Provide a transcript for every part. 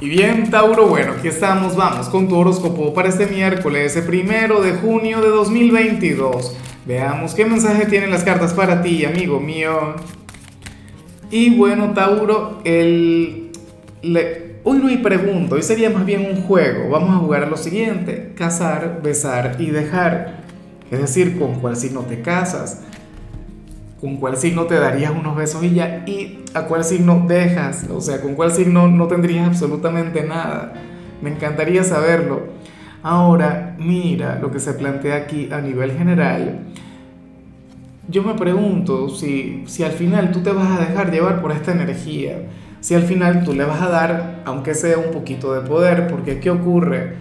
Y bien, Tauro, bueno, aquí estamos, vamos con tu horóscopo para este miércoles, primero de junio de 2022. Veamos qué mensaje tienen las cartas para ti, amigo mío. Y bueno, Tauro, el, hoy no hay pregunta, hoy sería más bien un juego. Vamos a jugar a lo siguiente, casar, besar y dejar. Es decir, con cuál signo te casas con cuál signo te darías unos besos y ya, y a cuál signo dejas, o sea, con cuál signo no tendrías absolutamente nada. Me encantaría saberlo. Ahora, mira lo que se plantea aquí a nivel general. Yo me pregunto si, si al final tú te vas a dejar llevar por esta energía, si al final tú le vas a dar, aunque sea un poquito de poder, porque ¿qué ocurre?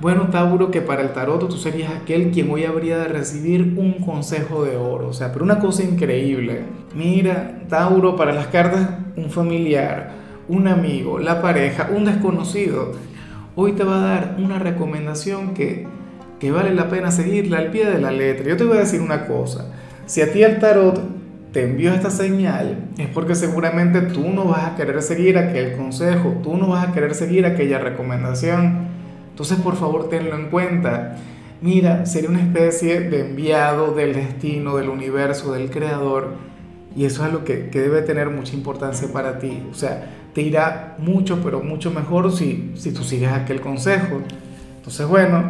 Bueno, Tauro, que para el tarot tú serías aquel quien hoy habría de recibir un consejo de oro. O sea, pero una cosa increíble. Mira, Tauro, para las cartas, un familiar, un amigo, la pareja, un desconocido, hoy te va a dar una recomendación que, que vale la pena seguirla al pie de la letra. Yo te voy a decir una cosa. Si a ti el tarot te envió esta señal, es porque seguramente tú no vas a querer seguir aquel consejo, tú no vas a querer seguir aquella recomendación. Entonces, por favor, tenlo en cuenta. Mira, sería una especie de enviado del destino, del universo, del creador. Y eso es lo que, que debe tener mucha importancia para ti. O sea, te irá mucho, pero mucho mejor si, si tú sigues aquel consejo. Entonces, bueno,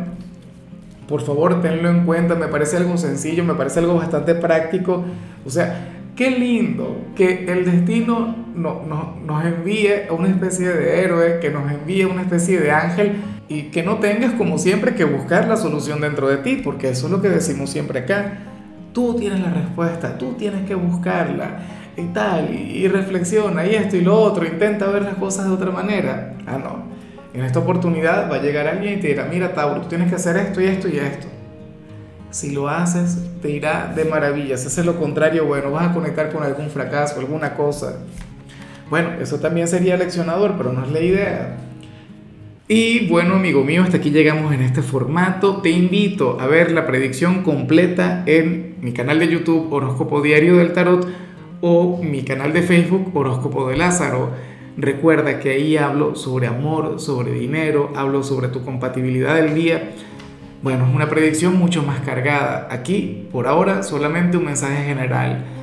por favor, tenlo en cuenta. Me parece algo sencillo, me parece algo bastante práctico. O sea, qué lindo que el destino no, no, nos envíe una especie de héroe, que nos envíe una especie de ángel y que no tengas como siempre que buscar la solución dentro de ti, porque eso es lo que decimos siempre acá. Tú tienes la respuesta, tú tienes que buscarla y tal, y, reflexiona y esto y lo otro, intenta ver las cosas de otra manera. Ah, no. En esta oportunidad va a llegar alguien y te dirá, mira Tauro, tú tienes que hacer esto y esto y esto. Si lo haces, te irá de maravilla. Si haces lo contrario, bueno, vas a conectar con algún fracaso, alguna cosa. Bueno, eso también sería leccionador, pero no es la idea. Y bueno, amigo mío, hasta aquí llegamos en este formato. Te invito a ver la predicción completa en mi canal de YouTube Horóscopo Diario del Tarot o mi canal de Facebook Horóscopo de Lázaro. Recuerda que ahí hablo sobre amor, sobre dinero, hablo sobre tu compatibilidad del día. Bueno, es una predicción mucho más cargada. Aquí, por ahora, solamente un mensaje general.